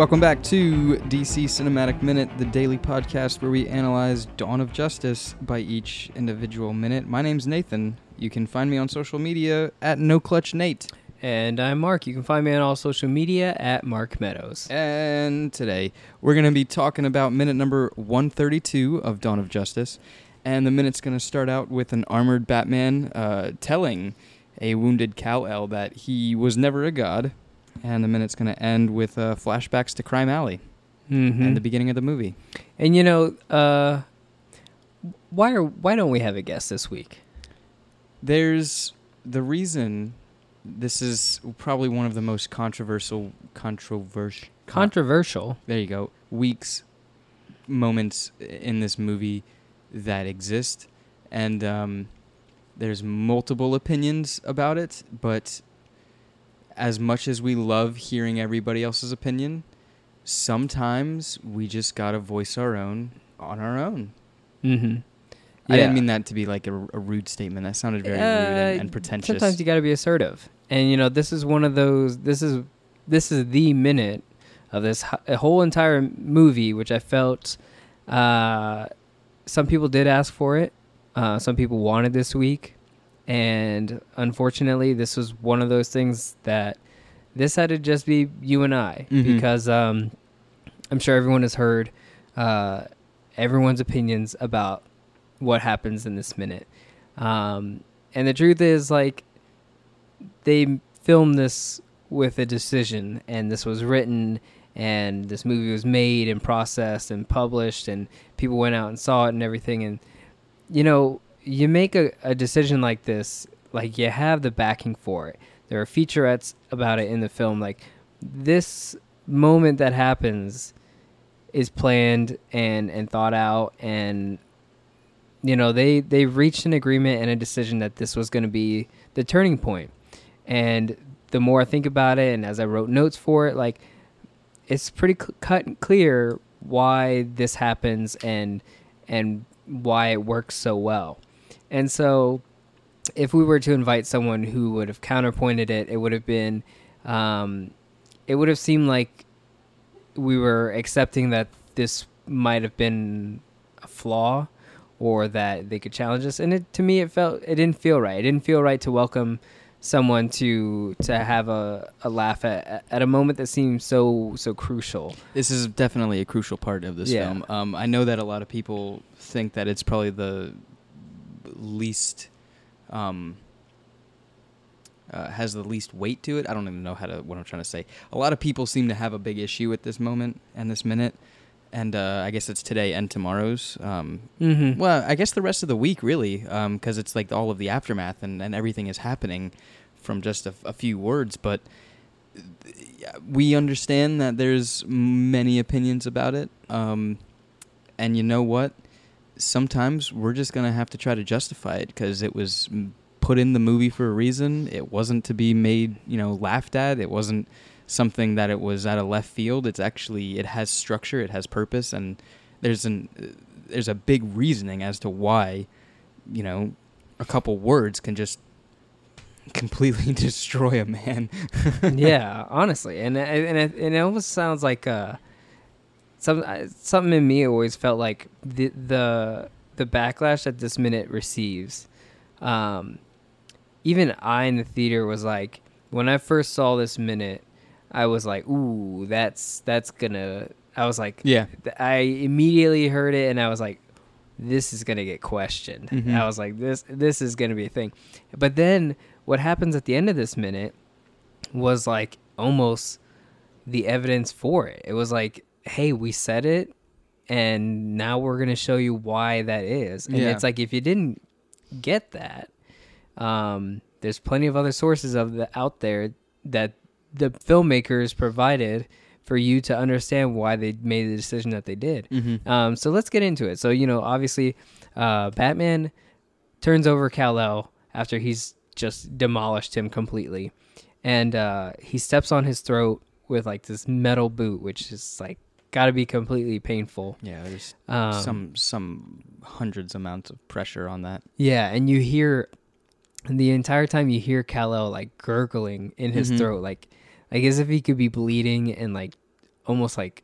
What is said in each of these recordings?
Welcome back to DC Cinematic Minute, the daily podcast where we analyze Dawn of Justice by each individual minute. My name's Nathan. You can find me on social media at NoClutchNate. And I'm Mark. You can find me on all social media at Mark Meadows. And today we're going to be talking about minute number 132 of Dawn of Justice. And the minute's going to start out with an armored Batman uh, telling a wounded Kal-El that he was never a god. And the minute's going to end with uh, flashbacks to Crime Alley Mm-hmm. and the beginning of the movie. And you know, uh, why are why don't we have a guest this week? There's the reason this is probably one of the most controversial controversial Controversial. there you go weeks moments in this movie that exist and um, there's multiple opinions about it but as much as we love hearing everybody else's opinion sometimes we just gotta voice our own on our own Mm-hmm. i didn't mean that to be like a, a rude statement that sounded very rude and, Uh, and pretentious Sometimes you got to be assertive, and you know, this is one of those. This is this is the minute of this whole entire movie, which I felt. Uh, some people did ask for it. Uh, some people wanted this week, and unfortunately, this was one of those things that this had to just be you and I Mhm. because um, I'm sure everyone has heard uh, everyone's opinions about what happens in this minute. Um, and the truth is, like, they filmed this with a decision, and this was written, and this movie was made and processed and published, and people went out and saw it and everything. And, you know, you make a, a decision like this, like, you have the backing for it. There are featurettes about it in the film. Like, this moment that happens is planned and, and thought out and you know they they reached an agreement and a decision that this was going to be the turning point. point and the more i think about it and as i wrote notes for it like it's pretty cl- cut and clear why this happens and and why it works so well and so if we were to invite someone who would have counterpointed it it would have been um, it would have seemed like we were accepting that this might have been a flaw or that they could challenge us and it to me it felt it didn't feel right it didn't feel right to welcome someone to to have a, a laugh at at a moment that seemed so so crucial This is definitely a crucial part of this Yeah. film. Um, I know that a lot of people think that it's probably the least um, uh, has the least weight to it. I don't even know how to what I'm trying to say. A lot of people seem to have a big issue with this moment and this minute, and uh, I guess it's today and tomorrow's. Um, mm-hmm. well, I guess the rest of the week really, because it's like all of the aftermath and, and everything is happening from just a, a few words. But uh, we understand that there's many opinions about it, um, and you know what? Sometimes we're just gonna have to try to justify it because it was put in the movie for a reason. It wasn't to be made, you know, laughed at. It wasn't something that it was out of left field. It's actually it has structure, it has purpose, and there's an there's a big reasoning as to why, you know, a couple words can just completely destroy a man. yeah, honestly, and and it, and it almost sounds like uh, some uh, something in me always felt like the the the backlash that this minute receives. Um, even I in the theater was like, when I first saw this minute, I was like, "Ooh, that's that's gonna." I was like, Yeah. I immediately heard it, and I was like, "This is gonna get questioned." Mhm. I was like, "This this is gonna be a thing," but then what happens at the end of this minute was like almost the evidence for it. It was like, "Hey, we said it, and now we're gonna show you why that is." And Yeah. it's like if you didn't get that, um, there's plenty of other sources of the out there that the filmmakers provided for you to understand why they made the decision that they did. Mm-hmm. Um, so let's get into it. So you know, obviously, uh, Batman turns over Kal El after he's just demolished him completely, and uh, he steps on his throat with like this metal boot, which is like got to be completely painful. Yeah, there's Um, some some hundreds amounts of pressure on that. Yeah, and you hear and the entire time you hear Kal El like gurgling in his Mhm. throat, like like as if he could be bleeding and like almost like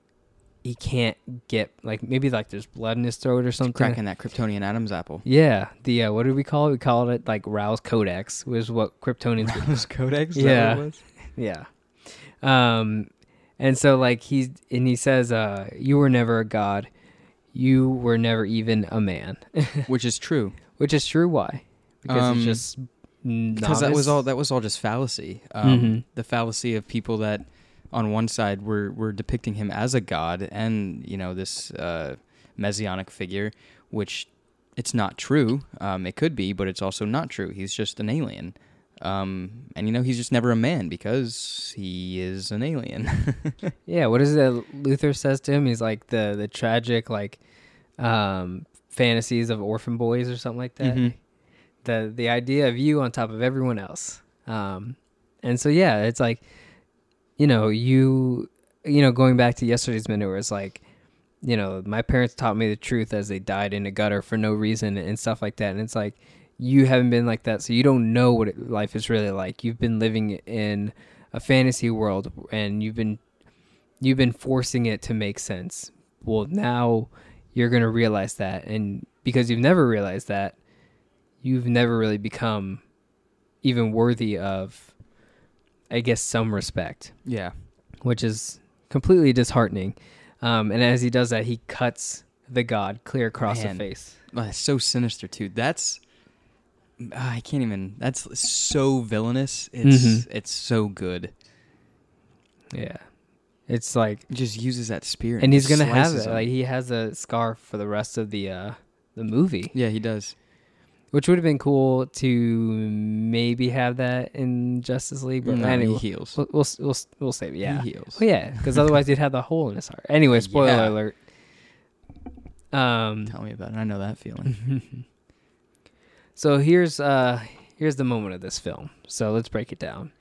he can't get like maybe like there's blood in his throat or something. Cracking that Kryptonian Adam's apple. Yeah, the uh, what did we call it? We called it like Rouse Codex, was what Kryptonians Rouse Codex. Yeah. Yeah. Um and so like he's and he says uh you were never a god. You were never even a man. Which is true Which is true why? Because Um, it's just because that was all that was all just fallacy. Um, Mhm. The fallacy of people that on one side were were depicting him as a god and you know this uh, messianic figure, which it's not true. Um, it could be, but it's also not true. He's just an alien. Um, and you know he's just never a man because he is an alien. Yeah, what is it Luthor says to him? He's like the the tragic like um fantasies of orphan boys or something like that. Mhm. The the idea of you on top of everyone else. Um and so yeah, it's like you know, you you know, going back to yesterday's where it's like you know, my parents taught me the truth as they died in a gutter for no reason and stuff like that. And it's like you haven't been like that, so you don't know what it, life is really like. You've been living in a fantasy world and you've been you've been forcing it to make sense. Well, now you're going to realize that and because you've never realized that, you've never really become even worthy of I guess some respect, yeah. which is completely disheartening. Um, and as he does that, he cuts the god clear across Man. the face. Oh, that's so sinister too. That's I can't even. That's so villainous. It's Mhm. it's so good. Yeah. It's like just uses that spear, and he's going to have it. him. Like he has a scar for the rest of the uh the movie. yeah, he does. Which would have been cool to maybe have that in Justice League, but No, anyway, he heals. we'll, we'll we'll we'll save it. Yeah, he heals. well, yeah, because otherwise he'd have the hole in his heart. Anyway, spoiler Yeah. alert. Um, Tell me about it. I know that feeling. so here's uh here's the moment of this film. So let's break it down.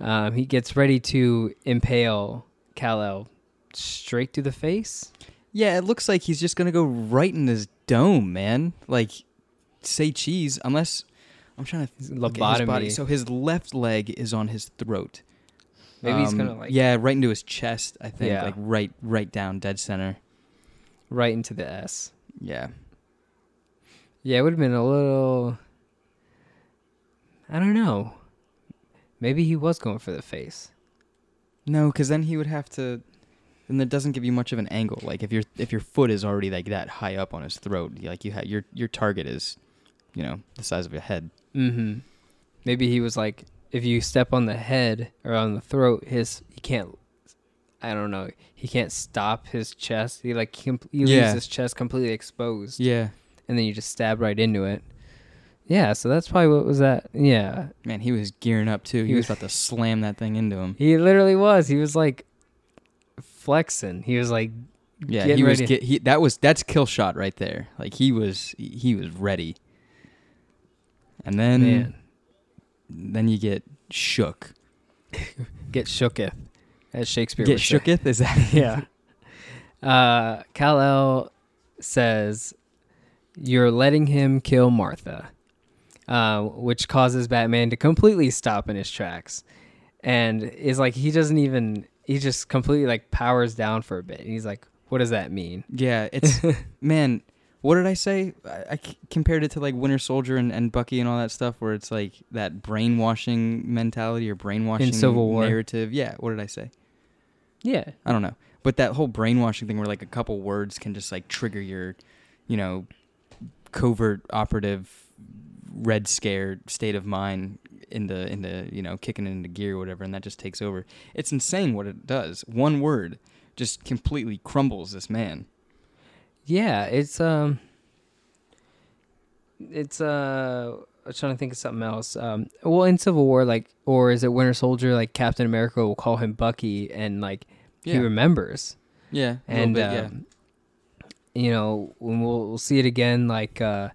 Um, he gets ready to impale Kal-El straight to the face. yeah, it looks like he's just gonna go right in his dome, man. Like, say cheese, unless I'm trying to at his body. So his left leg is on his throat. Maybe he's Um, gonna like yeah, right into his chest. I think, Yeah. like right, right down dead center. right into the S. Yeah, Yeah, it would have been a little. I don't know. Maybe he was going for the face. no, because then he would have to. And that doesn't give you much of an angle. Like if your if your foot is already like that high up on his throat, like you ha- your your target is, you know, the size of your head. Mm-hmm. Maybe he was like, if you step on the head or on the throat, his he can't. I don't know. He can't stop his chest. He like he, he leaves his chest completely exposed, Yeah, and then you just stab right into it. Yeah, so that's probably what was that. Yeah, man, he was gearing up too. He, He was was- about to slam that thing into him. he literally was. He was like flexing. He was like, Yeah, getting he was. ready. Get, he, that was that's kill shot right there. Like he was he was ready. And then man, then you get shook. get shooketh, as Shakespeare Get would say. shooketh is that? yeah. Uh, Kal El says, "You're letting him kill Martha," uh, which causes Batman to completely stop in his tracks, and is like he doesn't even he just completely like powers down for a bit. And he's like, "What does that mean?" Yeah, it's man. What did I say? I, compared it to like Winter Soldier and, and Bucky and all that stuff, where it's like that brainwashing mentality or brainwashing in Civil War. narrative. Yeah, what did I say? Yeah, I don't know. But that whole brainwashing thing, where like a couple words can just like trigger your, you know, covert operative red scare state of mind into into you know kicking it into gear or whatever, and that just takes over. It's insane what it does. One word just completely crumbles this man. yeah. It's um, it's uh. I'm trying to think of something else. Um, well, in Civil War, like, or is it Winter Soldier? Like Captain America will call him Bucky, and like he remembers. Yeah, and bit, yeah. um, you know when we'll, we'll see it again like uh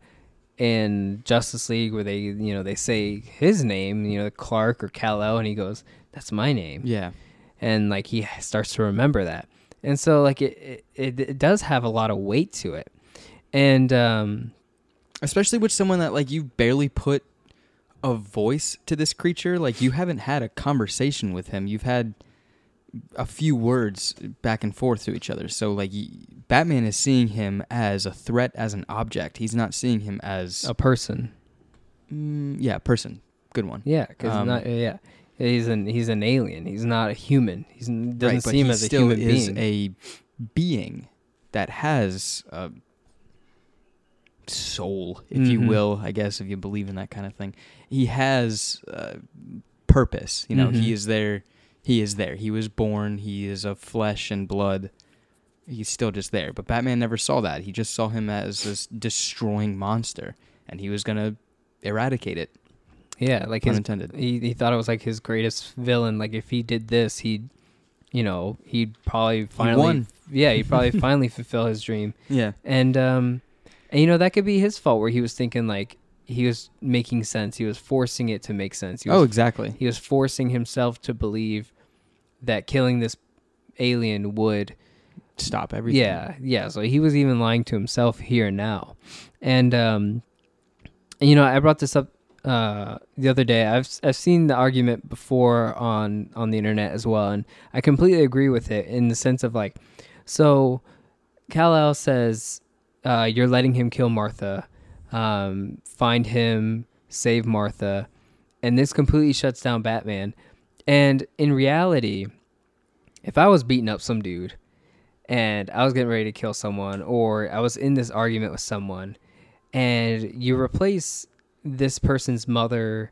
in justice league where they you know they say his name you know clark or kal-el and he goes that's my name Yeah, and like he starts to remember that and so like it it, it does have a lot of weight to it and um especially with someone that like you barely put a voice to this creature. Like you haven't had a conversation with him. You've had a few words back and forth to each other. So like Batman is seeing him as a threat as an object. He's not seeing him as A person. mm, yeah, person. Good one. Yeah, because Um, not yeah. He's an he's an alien. He's not a human. He's doesn't right, seem he as a still human is being. a being that has a soul, if you Mhm. will. I guess if you believe in that kind of thing, he has uh, purpose. You know, Mhm. he is there. He is there. He was born. He is of flesh and blood. He's still just there. But Batman never saw that. He just saw him as this destroying monster, and he was gonna eradicate it. yeah, like his intended. he he thought it was like his greatest villain. Like if he did this, he'd you know he'd probably finally won. yeah he'd probably finally fulfill his dream. Yeah. And um, and you know that could be his fault where he was thinking like he was making sense. He was forcing it to make sense. He was Oh, exactly. he was forcing himself to believe that killing this alien would Stop everything. yeah yeah so he was even lying to himself here and now and um you know i brought this up uh the other day i've i've seen the argument before on on the internet as well and i completely agree with it in the sense of like so kal-el says uh you're letting him kill martha um find him save martha and this completely shuts down batman. And in reality if i was beating up some dude and I was getting ready to kill someone, or I was in this argument with someone, and you replace this person's mother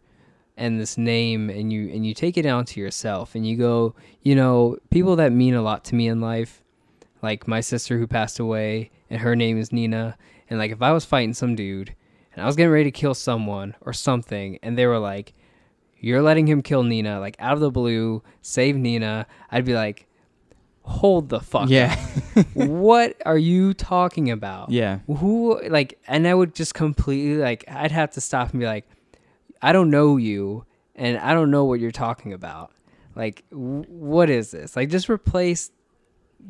and this name, and you and you take it down to yourself, and you go, you know, people that mean a lot to me in life, like my sister who passed away, and her name is Nina, and like if I was fighting some dude, and I was getting ready to kill someone or something, and they were like, "You're letting him kill Nina," like out of the blue, save Nina, I'd be like hold the fuck Yeah. what are you talking about yeah. who like and i would just completely like i'd have to stop and be like i don't know you and i don't know what you're talking about like w- what is this like just replace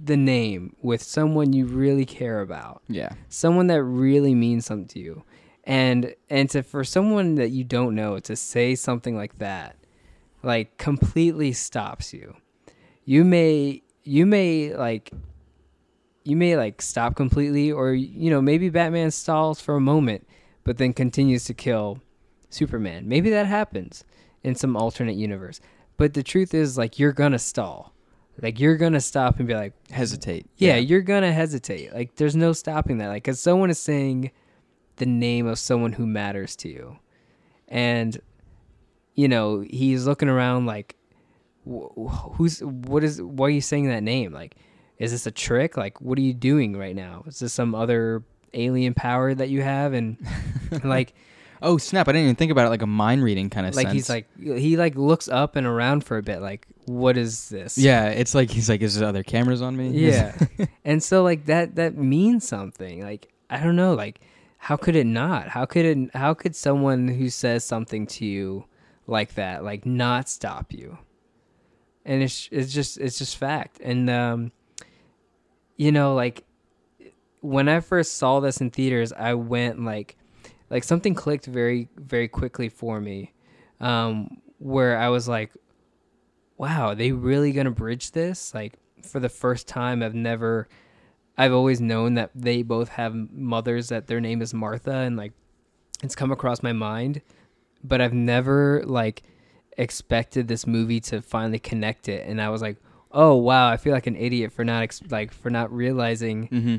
the name with someone you really care about. Yeah. someone that really means something to you. And and to for someone that you don't know to say something like that like completely stops you. You may you may like you may like stop completely or you know maybe batman stalls for a moment but then continues to kill superman. Maybe that happens in some alternate universe. But the truth is like you're gonna stall like you're gonna stop and be like Hesitate. yeah, you're gonna hesitate. Like, there's no stopping that. Like, because someone is saying the name of someone who matters to you, and you know he's looking around like, wh- wh- who's what is why are you saying that name? Like, is this a trick? Like, what are you doing right now? Is this some other alien power that you have? And like, Oh snap! I didn't even think about it like a mind reading kind of stuff. like sense. he's like he like looks up and around for a bit. Like, what is this? yeah, it's like he's like, is there other cameras on me? Yeah. and so like that that means something. Like I don't know, like how could it not? How could it how could someone who says something to you like that like not stop you? And it's it's just it's just fact. And um you know like when I first saw this in theaters, I went like like something clicked very very quickly for me. Um where I was like wow, they really gonna bridge this? Like for the first time, I've never, I've always known that they both have mothers that their name is Martha, and like it's come across my mind, but I've never like expected this movie to finally connect it, and I was like, oh wow, I feel like an idiot for not ex- like for not realizing Mm-hmm.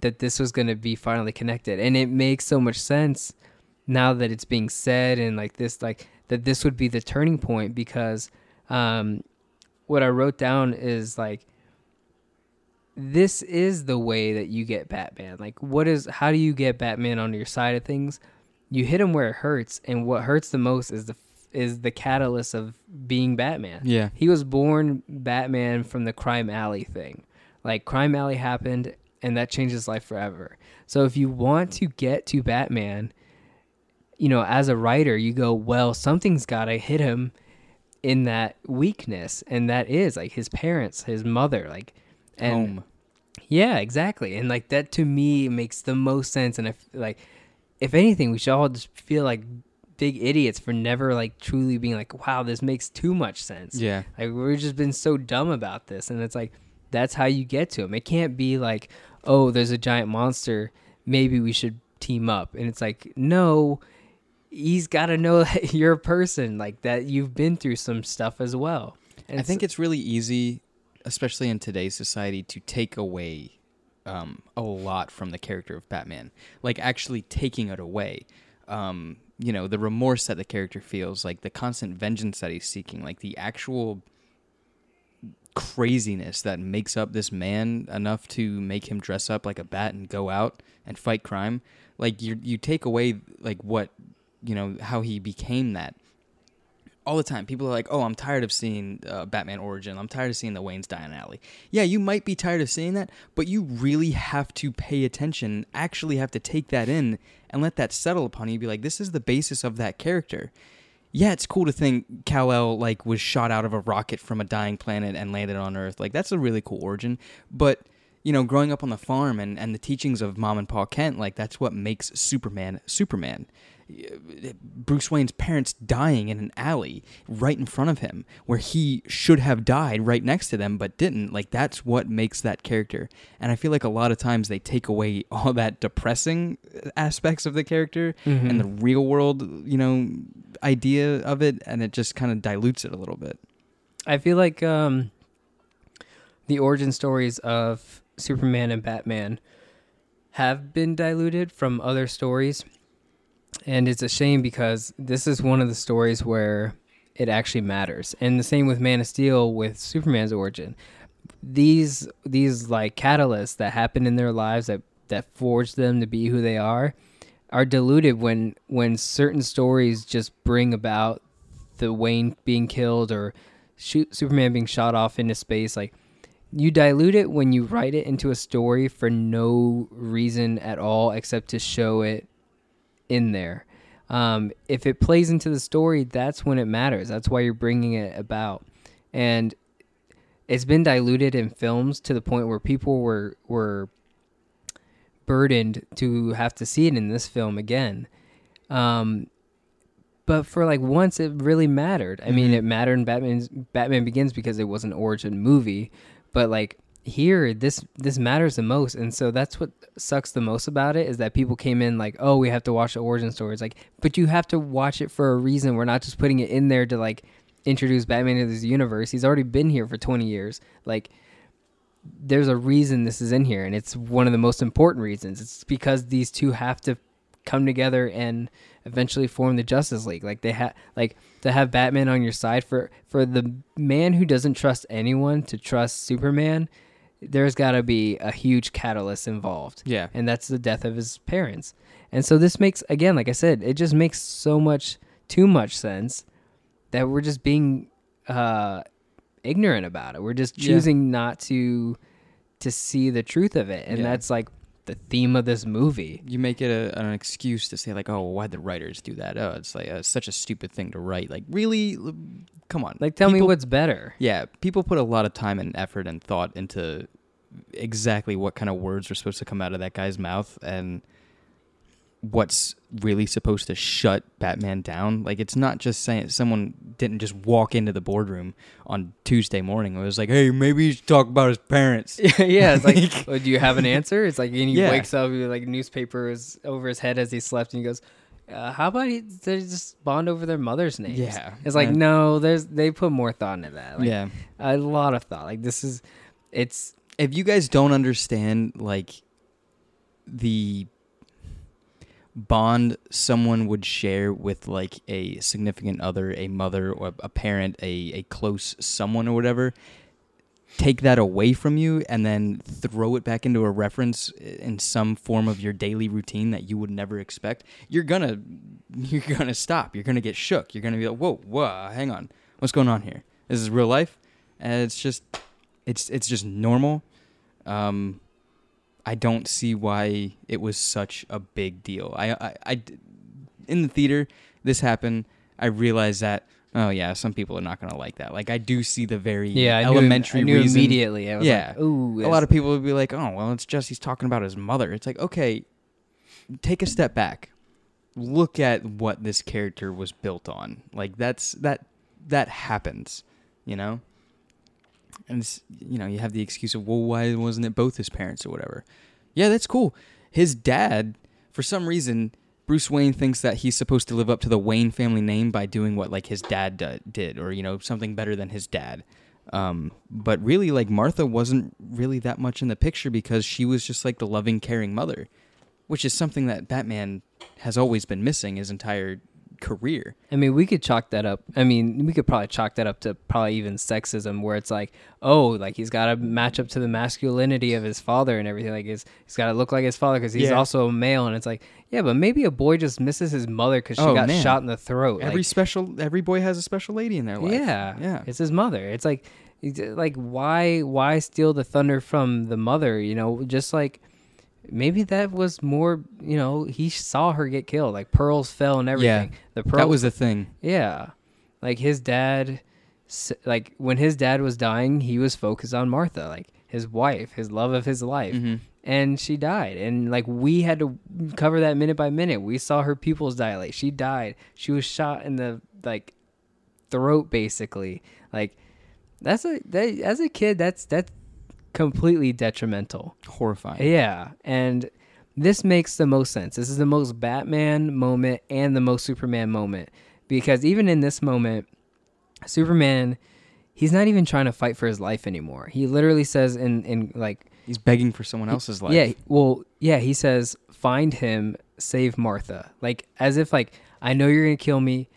That this was going to be finally connected and it makes so much sense now that it's being said and like this like that this would be the turning point because um what i wrote down is like this is the way that you get batman like what is how do you get batman on your side of things you hit him where it hurts and what hurts the most is the is the catalyst of being batman Yeah. he was born Batman from the crime alley thing. Like crime alley happened and that changed his life forever. So if you want to get to Batman, you know, as a writer, you go, well, something's got to hit him in that weakness and that is like his parents, his mother, like and Home. yeah, exactly. And like that to me makes the most sense and if like if anything, we should all just feel like big idiots for never like truly being like, wow, this makes too much sense. Yeah. Like we've just been so dumb about this, and it's like that's how you get to him. It can't be like, oh, there's a giant monster, maybe we should team up, and it's like, no, he's got to know that you're a person like that. You've been through some stuff as well. And I think it's really easy, especially in today's society, to take away um, a lot from the character of Batman. Like actually taking it away. Um, you know, the remorse that the character feels, like the constant vengeance that he's seeking, like the actual craziness that makes up this man enough to make him dress up like a bat and go out and fight crime. Like you you take away like what you know how he became that all the time. People are like, "Oh, I'm tired of seeing uh, Batman origin. I'm tired of seeing the Wayne's in alley." Yeah, you might be tired of seeing that, but you really have to pay attention. Actually, have to take that in and let that settle upon you. Be like, "This is the basis of that character." Yeah, it's cool to think Kal El like was shot out of a rocket from a dying planet and landed on Earth. Like that's a really cool origin. But you know, growing up on the farm and, and the teachings of Mom and Pa Kent, like that's what makes Superman Superman. Bruce Wayne's parents dying in an alley right in front of him where he should have died right next to them but didn't. Like that's what makes that character. And i feel like a lot of times they take away all that depressing aspects of the character and the real world you know idea of it and it just kind of dilutes it a little bit. I feel like um, the origin stories of Superman and Batman have been diluted from other stories. And it's a shame because this is one of the stories where it actually matters. And the same with Man of Steel with Superman's origin. These these like catalysts that happen in their lives that that forge them to be who they are are diluted when when certain stories just bring about the Wayne being killed or shoot Superman being shot off into space like you dilute it when you write it into a story for no reason at all except to show it in there. Um, if it plays into the story, that's when it matters. That's why you're bringing it about. And it's been diluted in films to the point where people were were burdened to have to see it in this film again. Um, but for like once, it really mattered. I mean, Mhm. it mattered in Batman's Batman Begins because it was an origin movie. But like here, this this matters the most, and so that's what sucks the most about it is that people came in like, oh, we have to watch the origin story. It's like, but you have to watch it for a reason. We're not just putting it in there to like introduce Batman to this universe. He's already been here for twenty years. Like there's a reason this is in here and it's one of the most important reasons it's because these two have to come together and eventually form the justice league. Like they have like to have batman on your side for for the man who doesn't trust anyone to trust superman there's got to be a huge catalyst involved. Yeah. And that's the death of his parents. And so this makes again like i said it just makes so much too much sense that we're just being uh ignorant about it. We're just Yeah. choosing not to to see the truth of it. And Yeah. that's like the theme of this movie. You make it a, an excuse to say like oh why'd the writers do that? Oh it's like uh, such a stupid thing to write. Like really? Come on. Like tell me what's better. Yeah, people put a lot of time and effort and thought into exactly what kind of words were supposed to come out of that guy's mouth and what's really supposed to shut Batman down. Like it's not just saying someone didn't just walk into the boardroom on Tuesday morning. It was like, "Hey, maybe you should talk about his parents." yeah it's like oh, do you have an answer it's like and he Yeah. wakes up with like newspapers over his head as he slept and he goes uh, how about he, they just bond over their mother's names Yeah. it's like no there's they put more thought into that like, yeah. a lot of thought like this is it's if you guys don't understand like the bond someone would share with like a significant other, a mother or a parent, a, a close someone or whatever, take that away from you and then throw it back into a reference in some form of your daily routine that you would never expect, you're gonna you're gonna stop. You're gonna get shook. You're gonna be like, whoa, whoa, hang on. What's going on here? This is real life? And it's just it's it's just normal. Um, I don't see why it was such a big deal. I, I, I in the theater, this happened. I realized that. Oh yeah, some people are not gonna like that. Like I do see the very yeah I elementary knew, I knew reason. immediately I was Yeah. like ooh A lot of people would be like, "Oh, well, it's just he's talking about his mother." It's like, okay, take a step back. look at what this character was built on. Like that's that that happens, you know. And you know, you have the excuse of, well, why wasn't it both his parents or whatever? Yeah, that's cool. His dad, for some reason, Bruce Wayne thinks that he's supposed to live up to the Wayne family name by doing what like his dad did, or you know, something better than his dad. Um, but really, like Martha wasn't really that much in the picture because she was just like the loving, caring mother, which is something that Batman has always been missing his entire career. I mean, we could chalk that up. I mean, we could probably chalk that up to probably even sexism, where it's like, oh, like he's got to match up to the masculinity of his father and everything. Like he's he's got to look like his father because he's Yeah. also a male. And it's like, yeah, but maybe a boy just misses his mother because she Oh, got man. shot in the throat. Every Like, special, every boy has a special lady in their life. yeah, yeah. it's his mother. It's like, like why why steal the thunder from the mother? You know, just like. Maybe that was more, you know, he saw her get killed. Like pearls fell and everything. yeah, The pearls that was the thing. Yeah. Like his dad like when his dad was dying, he was focused on Martha, like his wife, his love of his life. Mhm. And she died. And like we had to cover that minute by minute. We saw her pupils dilate. She died. She was shot in the like throat basically. Like that's a that, as a kid that's that's completely detrimental. Horrifying. Yeah, and this makes the most sense. This is the most Batman moment and the most Superman moment because even in this moment, Superman, he's not even trying to fight for his life anymore. He literally says in in like He's begging for someone else's life. yeah, well, yeah, he says find him, save Martha. Like as if like I know you're going to kill me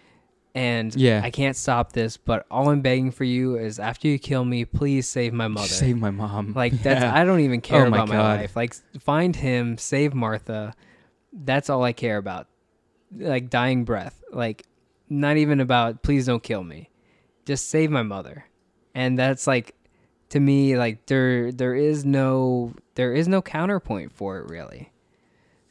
and Yeah. I can't stop this, but all I'm begging for you is after you kill me, please save my mother. Save my mom. Like that's Yeah. I don't even care Oh my about my God. life. Like find him, save Martha. That's all I care about. Like dying breath. Like not even about please don't kill me. Just save my mother. And that's like to me like there there is no there is no counterpoint for it really.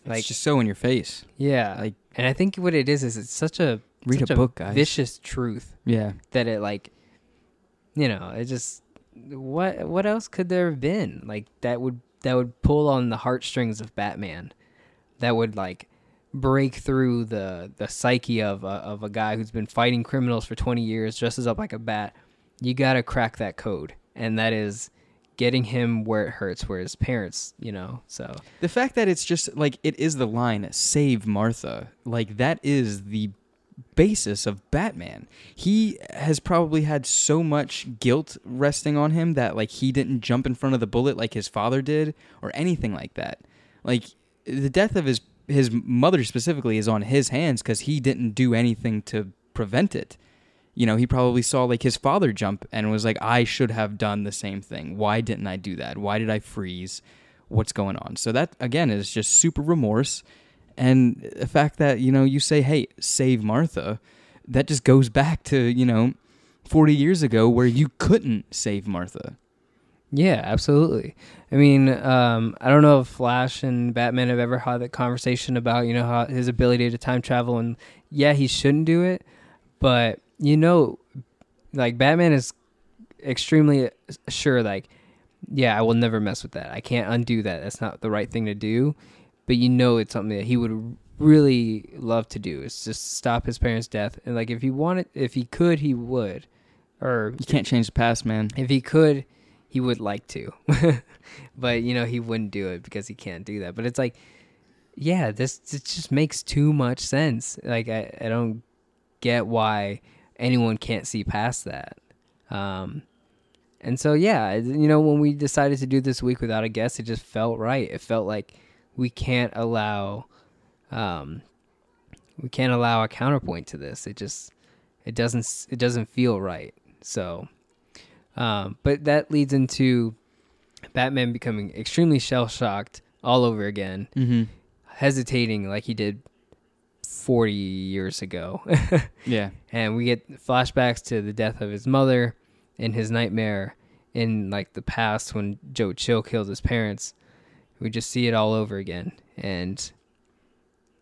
It's Like just so in your face. yeah. like- and I think what it is is it's such a Read such a book, guys. vicious truth. Yeah. that it like you know it just what what else could there have been? Like that would that would pull on the heartstrings of batman. That would like break through the the psyche of a, of a guy who's been fighting criminals for 20 years dresses up like a bat. You got to crack that code. And that is getting him where it hurts where his parents you know so. The fact that it's just like it is the line "Save Martha," like that is the basis of Batman. He has probably had so much guilt resting on him that like he didn't jump in front of the bullet like his father did or anything like that. Like the death of his his mother specifically is on his hands cuz he didn't do anything to prevent it. You know, he probably saw like his father jump and was like I should have done the same thing. Why didn't I do that? Why did I freeze? What's going on? So that again is just super remorse and the fact that you know you say hey save martha that just goes back to you know 40 years ago where you couldn't save martha Yeah, absolutely. I mean, um, I don't know if Flash and Batman have ever had that conversation about you know how his ability to time travel, and yeah, he shouldn't do it, but you know, like Batman is extremely sure, like, yeah, I will never mess with that. I can't undo that. That's not the right thing to do. But you know, it's something that he would really love to do. Is just stop his parents' death, and like if he wanted, if he could, he would. Or you can't change the past man if he could, he would like to. but, you know, he wouldn't do it because he can't do that. But it's like, yeah, this it just makes too much sense. Like, I, I don't get why anyone can't see past that. Um, and so, yeah, you know, when we decided to do this week without a guest, it just felt right. It felt like we can't allow, um, we can't allow a counterpoint to this. It just, it doesn't, it doesn't feel right. So, um, but that leads into Batman becoming extremely shell shocked all over again, mm-hmm. hesitating like he did 40 years ago. yeah and we get flashbacks to the death of his mother and his nightmare in like the past when Joe Chill killed his parents. We just see it all over again. And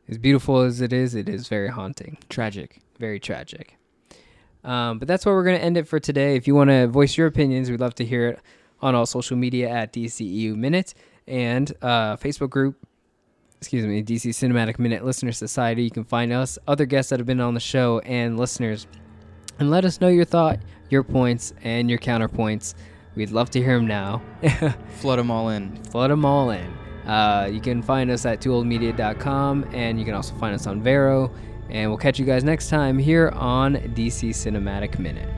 as beautiful as it is, it is very haunting tragic very tragic. Um, but that's where we're going to end it for today. If you want to voice your opinions, we'd love to hear it on all social media at DCEU Minute and uh, Facebook group excuse me, DC Cinematic Minute Listener Society. You can find us, other guests that have been on the show, and listeners, and let us know your thought, your points, and your counterpoints. We'd love to hear them now. Flood them all in. Flood them all in. Uh, you can find us at twooldmedia.com, and you can also find us on Vero. And we'll catch you guys next time here on DC Cinematic Minute.